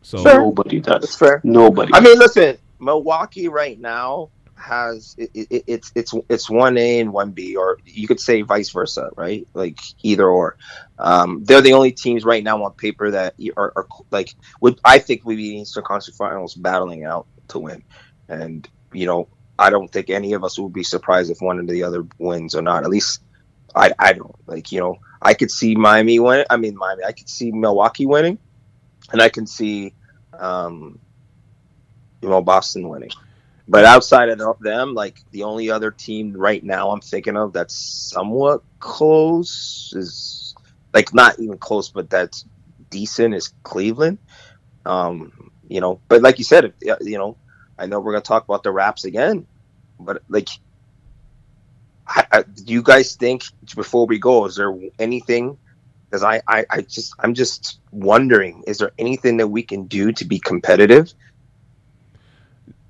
So Sure. Nobody That's does. fair. Nobody. I mean, listen, Milwaukee right now has it, it, it's it's it's one A and one B, or you could say vice versa, right? Like either or. Um, they're the only teams right now on paper that are, are like would I think we'd be Eastern Conference Finals battling out to win, and you know I don't think any of us would be surprised if one of the other wins or not. At least I I don't like you know I could see Miami win. I mean Miami. I could see Milwaukee winning, and I can see. Um, you know, Boston winning. But outside of them, like the only other team right now I'm thinking of that's somewhat close is like not even close, but that's decent is Cleveland. Um, you know, but like you said, you know, I know we're gonna talk about the Raps again, but like, I, I, do you guys think before we go, is there anything? Because I, I, I just, I'm just wondering, is there anything that we can do to be competitive?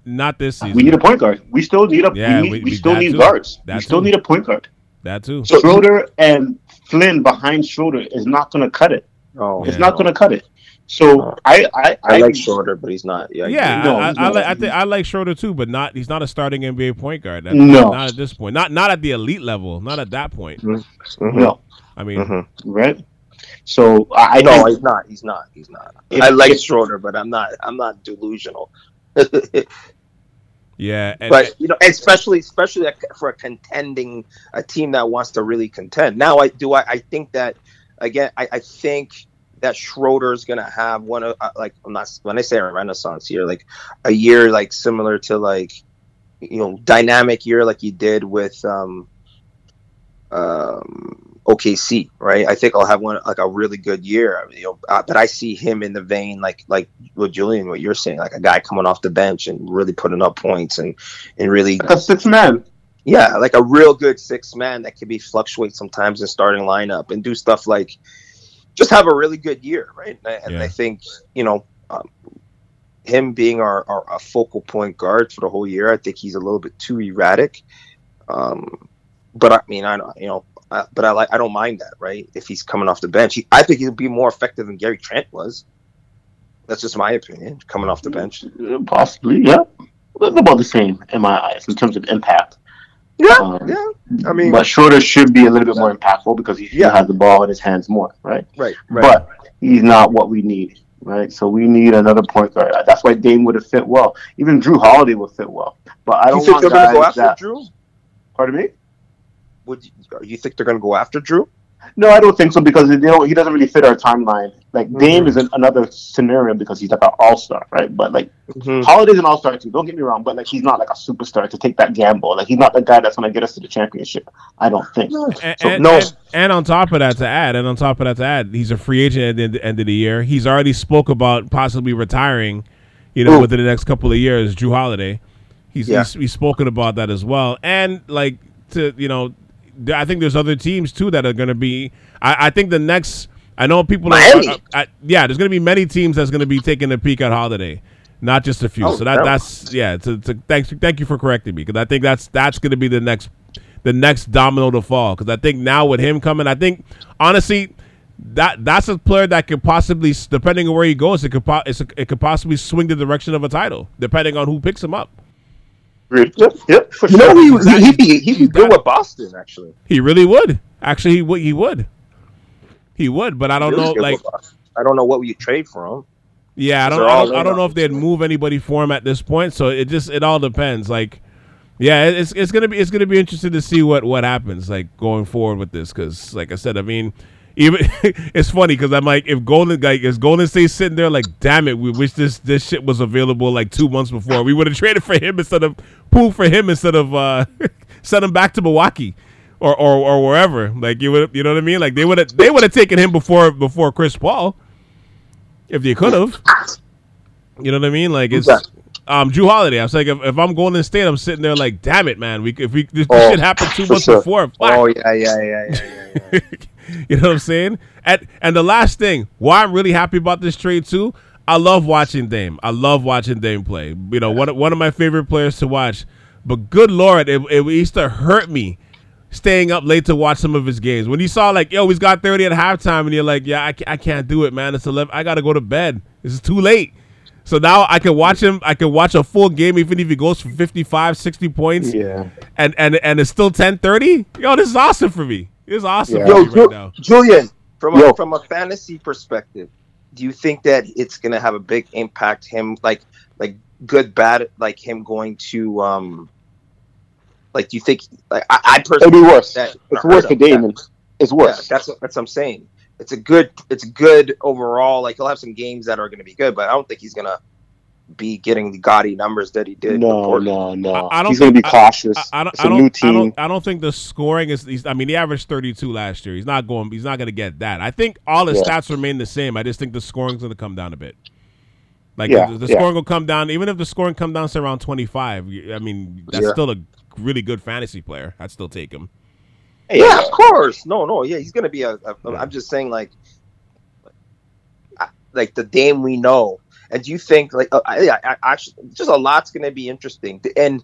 Not this season. we need a point guard. We still need a. Yeah, we, need, we- we, we- still need too. guards. That we still too. need a point guard. that too. Schroeder and Flynn behind Schroeder is not going to cut it. Oh, It's Yeah. not going to cut it. So I, I, I, I, like Schroeder, but he's not. Yeah, I Yeah, agree. No, I, I, I, not. like, I, think I like Schroeder too, but not he's not a starting NBA point guard. At, No. not at this point. Not not at the elite level. Not at that point. Mhm. no, I mean, Mhm. right? So I, I no, he's not. He's not. He's not. If- I like if- Schroeder, but I'm not. I'm not delusional. <laughs> yeah, and, but you know, especially especially for a contending a team that wants to really contend. Now, I do. I, I think that again. I, I think that Schroeder is gonna have one of uh, like I'm not when I say a renaissance year, like a year like similar to like you know dynamic year like you did with um um OKC, right? I think I'll have one like a really good year. You know, uh, but I see him in the vein like like what Julian, what you're saying, like a guy coming off the bench and really putting up points and and really a six man. yeah, like a real good six man that can be fluctuate sometimes in starting lineup and do stuff like just have a really good year, right? And, I, and Yeah. I think you know um, him being our, our, our focal point guard for the whole year, I think he's a little bit too erratic. Um, but I mean, I don't, you know, uh, but I like I don't mind that, right? If he's coming off the bench, he, I think he'll be more effective than Gary Trent was. That's just my opinion, coming off the bench. Uh, Possibly, yeah. About the same in my eyes in terms of impact. Yeah, Um, yeah. I mean, But Schroeder should be a little bit more impactful because he Yeah. has the ball in his hands more, right? right, right. But he's not what we need, right? So we need another point guard. That's why Dame would have fit well. Even Jrue Holiday would fit well. But I don't think want they're going to go after that. Jrue? Pardon me? Would you, you think they're going to go after Jrue? No, I don't think so because they don't. He doesn't really fit our timeline. Like Mm-hmm. Dame is an, another scenario because he's like an all star, right? But like Mm-hmm. Holiday's an all star too. Don't get me wrong, but like he's not like a superstar to take that gamble. Like he's not the guy that's going to get us to the championship. I don't think. and, So, and, no. and, and on top of that, to add, and on top of that, to add, he's a free agent at the end of the year. He's already spoke about possibly retiring, you know, Who? within the next couple of years. Jrue Holiday, he's Yeah. he's, he's spoken about that as well. And like to you know, th- I think there's other teams too that are going to be. I, I think the next. I know people. Are, Miami. uh, uh, yeah, there's going to be many teams that's going to be taking a peek at Holiday. not just a few. Oh, so that no. that's yeah. To, to, thanks, thank you for correcting me because I think that's that's going to be the next the next domino to fall. Because I think now with him coming, I think honestly that that's a player that could possibly, depending on where he goes, it could po- it's a, it could possibly swing the direction of a title, depending on who picks him up. Yep, yep, for You know, sure. he, Exactly. he'd be he'd be good with Boston actually. He really would. Actually, he would. He would. He would. But I don't Really know. Like. I don't know what you trade for him. yeah, I don't. I don't, I don't know if they'd move anybody for him at this point. So it just it all depends. Like, yeah, it's it's gonna be it's gonna be interesting to see what what happens like going forward with this because like I said, I mean. Even <laughs> it's funny because I'm like, if Golden like is Golden State sitting there like, damn it, we wish this this shit was available like two months before. We would have <laughs> traded for him instead of Poole for him instead of uh <laughs> send him back to Milwaukee or or, or wherever. Like you would, you know what I mean? Like they would have they would have taken him before before Chris Paul if they could have. You know what I mean? Like it's um Drew Holiday. I was like, if, if I'm going Golden State, I'm sitting there like, damn it, man. We if we this, this Oh, shit happened two months sure. before. Fuck. Oh yeah, yeah, yeah, yeah, yeah. yeah. <laughs> you know what I'm saying? And and the last thing, why I'm really happy about this trade too, I love watching Dame. I love watching Dame play. You know, one of- one of my favorite players to watch. But good lord, it, it used to hurt me staying up late to watch some of his games. When you saw like, yo, he's got 30 at halftime, and you're like, yeah, I, I can't do it, man. It's 11. I gotta go to bed. This is too late. So now I can watch him. I can watch a full game, even if he goes for 55, 60 points, Yeah. and and and it's still 10:30. Yo, this is awesome for me. This is awesome Yeah. Yo, me Ju- right now. Julian, from Yo. a, from a fantasy perspective, do you think that it's gonna have a big impact? Him like like good bad like him going to um like do you think like I, I It'd personally be worse. that It's worse for Damon. It's Yeah, worse. that's what, that's what I'm saying. It's a good it's good overall. Like he'll have some games that are gonna be good, but I don't think he's gonna be getting the gaudy numbers that he did. No, before. no, no. I- I don't He's going to be cautious. I, I don't. it's I a don't, new I don't. I don't think the scoring is. He's, I mean, he averaged 32 last year. He's not going. He's not going to get that. I think all his Yeah. stats remain the same. I just think the scoring's going to come down a bit. Like Yeah, the, the yeah. scoring will come down. Even if the scoring come down to around 25, I mean, that's Yeah. still a really good fantasy player. I'd still take him. Yeah, of course. No, no. Yeah, he's gonna be a. a I'm just saying, like, like the Dame we know. And do you think, like, uh, I, I, actually, just a lot's gonna be interesting. And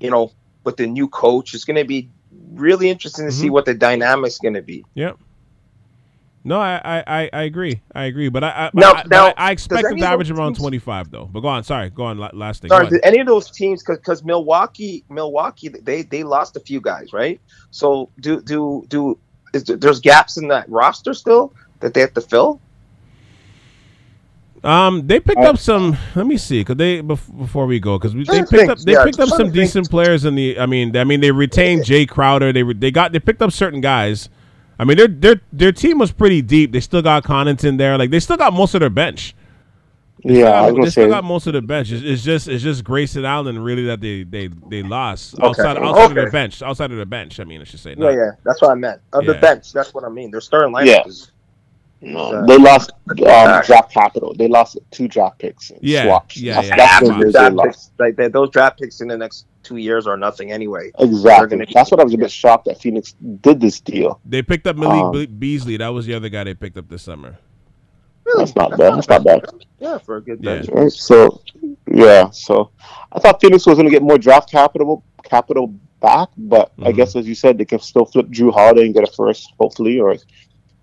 you know, with the new coach, it's gonna be really interesting to see Mhm. what the dynamic's gonna be. Yep. No, I, I, I, agree. I agree. But I, I, Now- I, now, I, expect any to average around 25 though. But go on. Sorry. Go on. Last thing. Sorry, did any of those teams, because Milwaukee, Milwaukee, they they lost a few guys, right? So do do do is there, there's gaps in that roster still that they have to fill? Um, they picked up some. Let me see, cause they before we go, cause we, they picked up they yeah, picked up some decent players in the. I mean, I mean they retained Jae Crowder. They they got they picked up certain guys. I mean, their their their team was pretty deep. They still got Connaughton there. Like they still got most of their bench. They Yeah, still I got, was they still got most of the bench. It's, it's just it's just Grayson Allen really that they they they lost Okay. outside outside of their bench. Outside of the bench, I mean, I should say. Yeah, not- yeah, that's what I meant. Of the bench, that's what I mean. Their starting lineup Yeah. is No, they lost um, uh, draft capital. They lost two draft picks. in Yeah, swaps. yeah, that's, yeah. that's Yeah, the but they draft picks, like they, those draft picks in the next two years are nothing anyway. Exactly. gonna- That's what I was a bit shocked that Phoenix did this deal. They picked up Malik Um, Beasley. That was the other guy they picked up this summer. That's not bad. That's not bad. Yeah, for a good Yeah. Right? So, yeah. So, I thought Phoenix was going to get more draft capital capital back, but I Mhm. guess as you said, they can still flip Jrue Holiday and get a first, hopefully, or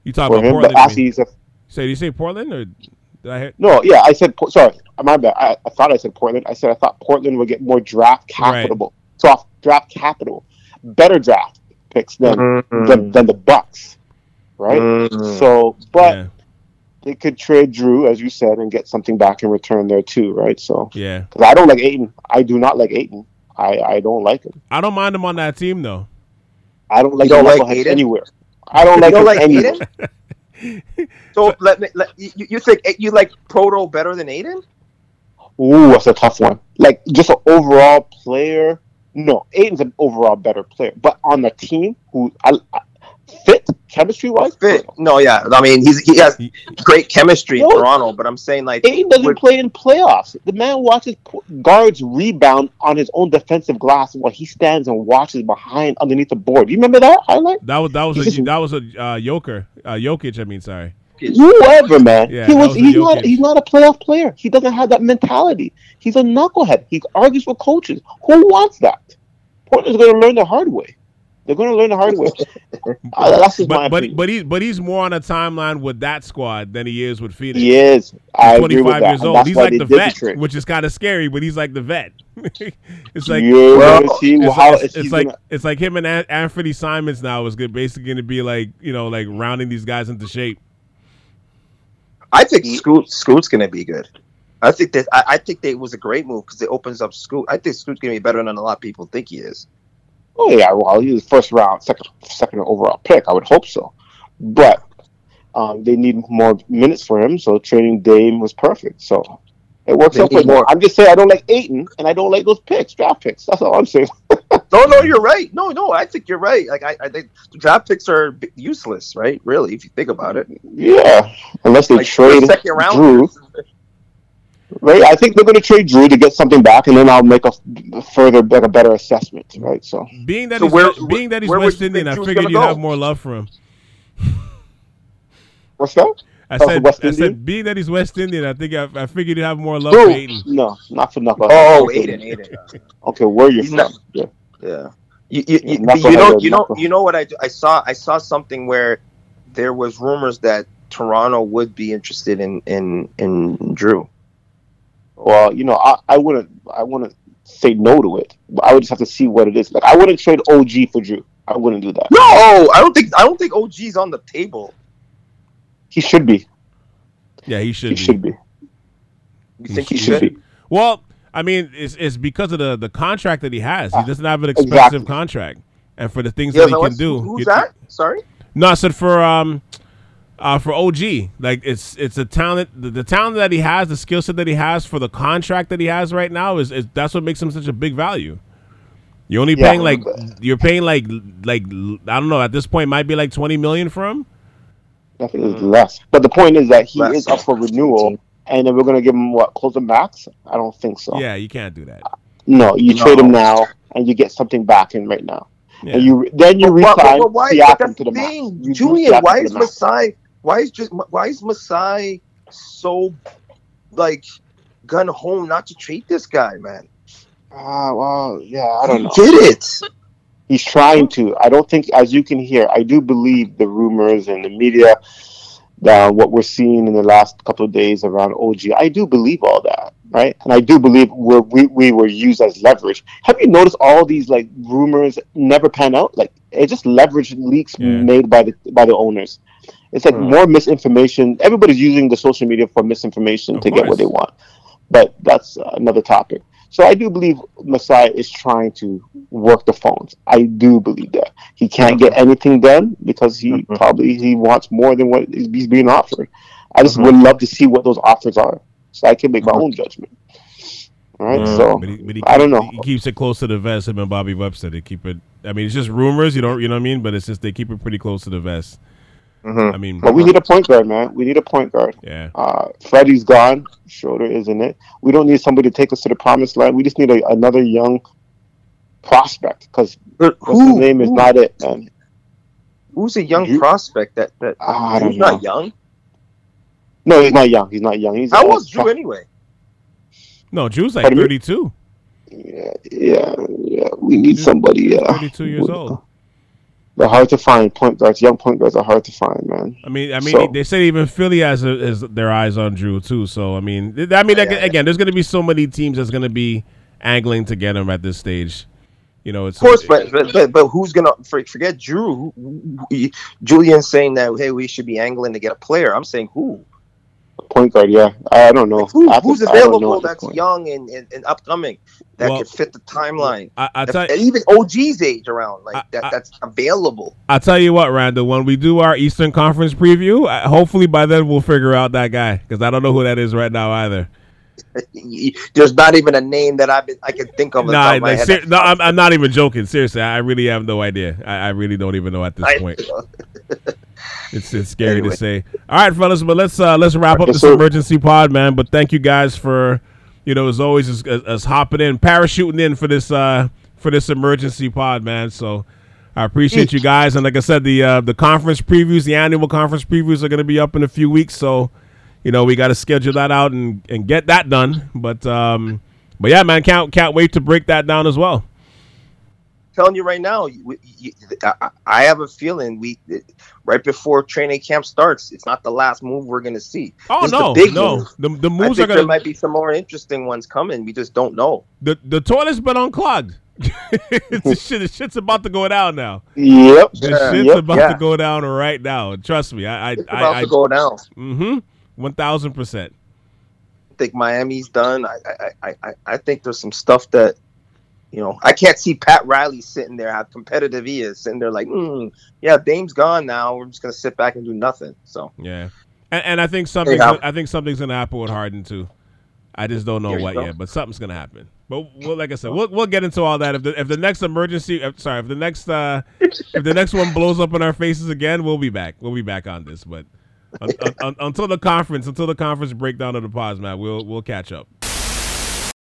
You talking about him. Portland? But I as mean. he's a So did you say Portland or did I hear? no, yeah, I said Por- sorry, my bad. I, I thought I said Portland. I said I thought Portland would get more draft capital, soft draft capital, better draft picks than Mm-hmm. than, than the Bucks, right? Mhm. So, but yeah, they could trade Jrue, as you said, and get something back in return there too, right? So, yeah. because I don't like Ayton, I do not like Ayton. I, I don't like him. I don't mind him on that team though. I don't like You don't like knuckleheads Ayton? anywhere. I don't You like don't like. Ayton? <laughs> So let me. Let, you, you think you like Proto better than Ayton? Ooh, that's a tough one. Like just an overall player. No, Ayton's an overall better player, but on the team, who I, I, fit chemistry wise, Fit? No, yeah. I mean, he's he has great chemistry in No. Toronto, but I'm saying like Ayton doesn't with- play in playoffs. The man watches guards rebound on his own defensive glass while he stands and watches behind underneath the board. You remember that highlight? That was that was He's a just- that was a uh, Joker, uh, Jokic. I mean, sorry. Whoever, man. Yeah, he was. was he's Jokic. not. He's not a playoff player. He doesn't have that mentality. He's a knucklehead. He argues with coaches. Who wants that? Portland's going to learn the hard way. They're going to learn the hard way. <laughs> Uh, that's just my But but opinion. but he but he's more on a timeline with that squad than he is with Phoenix. he is. I agree with 25 that. years old. He's like the vet, trade. which is kind of scary, but he's like the vet. <laughs> it's like You're Well, see it's, how it's, it's, it's like gonna- it's like him and An- Anthony Simons now is good, basically going to be like you know like rounding these guys into shape. I think Scoot Scoot's gonna be good. I think that I, I think that it was a great move because it opens up Scoot. I think Scoot's gonna be better than a lot of people think he is. Oh yeah, well, he was first round, second second overall pick. I would hope so, but um, they need more minutes for him. So trading Dame was perfect. So it works They out for them. more. I'm just saying I don't like Ayton, and I don't like those picks, draft picks. That's all I'm saying. <laughs> No, no, you're right. No, no, I think you're right. Like I, I think draft picks are useless, right? Really, if you think about it. yeah, unless they Like trade second round. Jrue. Right, I think they're going to trade Jrue to get something back, and then I'll make a further, like a better assessment. Right, so Being that So he's where- West- being that he's where West you Indian, think I Jrue's figured you'd have more love for him. what's that? I Oh, said, West I Indian? said, being that he's West Indian, I think I, I figured you'd have more love Jrue, for Ayton. no, not for knuckle. Oh, okay. Ayton, Ayton. Okay, where you He's from? not- Yeah. Yeah. You, you, you, you know you know you know what I do? I saw I saw something where there was rumors that Toronto would be interested in in in Jrue. Well, you know, I, I wouldn't I wouldn't say no to it. I would just have to see what it is. Like I wouldn't trade OG for Jrue. I wouldn't do that. No, I don't think I don't think OG's on the table. He should be. Yeah, he He should be. should be. You think he He should should? be. Well, I mean, it's, it's because of the, the contract that he has. He doesn't have an expensive Exactly. contract, and for the things Yeah, that he so can do. Who's you- that? Sorry. No, I said for um, uh, for OG, like it's it's a talent. The, the talent that he has, the skill set that he has for the contract that he has right now is, is that's what makes him such a big value. You're only Yeah, paying like but- you're paying like like I don't know at this point it might be like twenty million for him. I think it's less. But the point is that he Less. is up for renewal, and then we're gonna give him what close to max? I don't think so. Yeah, you can't do that. No, you No. trade him now, and you get something back in right now, Yeah. and you then you resign but why? Siakam to the the max. You Julian. Why is the max. Masai? Why is just why is Masai so like gun home not to treat this guy, man? Ah, well, yeah, I don't know. Get it? He's trying to. I don't think, as you can hear, I do believe the rumors and the media, that what we're seeing in the last couple of days around OG. I do believe all that, right? And I do believe we're, we we were used as leverage. Have you noticed all these like rumors never pan out? Like it just leverage leaks Yeah. made by the by the owners. It's like Hmm. more misinformation. Everybody's using the social media for misinformation Of to get what they want. But that's another topic. So I do believe Masai is trying to work the phones. I do believe that he can't get anything done because he Mhm. probably he wants more than what he's being offered. I just would love to see what those offers are, so I can make my own judgment. All right, so But he, but he I don't know. He keeps it close to the vest. Him and Bobby Webster, they keep it. I mean, it's just rumors. You don't, you know what I mean? But it's just they keep it pretty close to the vest. Mhm. I mean, but we need a point guard, man. We need a point guard. yeah. Uh, Freddie's gone. Schroeder isn't it? We don't need somebody to take us to the promised land. We just need a, another young prospect because But what's his name is who- not it, man. who's a young Jrue? prospect that that I don't who's not know. young? No, he's not young. He's not young. He's How uh, old's Jrue anyway? No, Jrue's like Pardon me? 32. Yeah, yeah, yeah. We need somebody. Yeah, 32 years old. They're hard to find. Point guards, young point guards are hard to find, man. I mean, I mean, So- they say even Philly has, a, has their eyes on Jrue too. So I mean, I mean, Yeah, like, yeah. again, there's going to be so many teams that's going to be angling to get him at this stage. You know, it's Of course, but but but, but who's gonna forget Jrue? Who- who- Julian's saying that hey, we should be angling to get a player. I'm saying who? Point guard, yeah. I, I don't know. Who, I to- who's I know available at that's young and, and, and upcoming that Well, could fit the timeline? I, I tell and even OG's age around like I- that. I- that's available. I tell you what, Randall. When we do our Eastern Conference preview, I, hopefully by then we'll figure out that guy because I don't know who that is right now either. <laughs> There's not even a name that I I can think of. Nah, my like, head. ser- no, I'm, I'm not even joking. Seriously, I really have no idea. I, I really don't even know at this I- point. <laughs> It's it's scary Anyway. to say. All right, fellas, but let's uh let's wrap up this emergency pod, man. But thank you guys for you know as always as, as, as hopping in, parachuting in for this uh for this emergency pod, man. So I appreciate you guys, and like I said, the uh, the conference previews, the annual conference previews, are going to be up in a few weeks. So, you know, we got to schedule that out and, and get that done. But um, but yeah, man, can't can't wait to break that down as well. telling you right now, you, you, I, I have a feeling we right before training camp starts, it's not the last move we're going to see. Oh This no, big no, move. the the moves are think there going to might be some more interesting ones coming. We just don't know. the the toilet's been unclogged. <laughs> the <laughs> shit, the shit's about to go down now. Yep. The shit's yep, about yeah. to go down right now. Trust me, I I It's I, about I to go down. mm-hmm, one thousand percent. I think Miami's done. I, I, I, I, think there's some stuff that, you know, I can't see Pat Riley sitting there how competitive he is, sitting there like, mm, yeah, Dame's gone now. We're just gonna sit back and do nothing. So Yeah, and, and I think something. Anyhow. I think something's gonna happen with Harden too. I just don't know what go. yet, but something's gonna happen. But well, like I said, we'll we'll get into all that. If the if the next emergency, uh, sorry, if the next uh, if the next one blows up in our faces again, we'll be back. We'll be back on this. But un, un- until the conference, until the conference breakdown of the pods, man, we'll we'll catch up.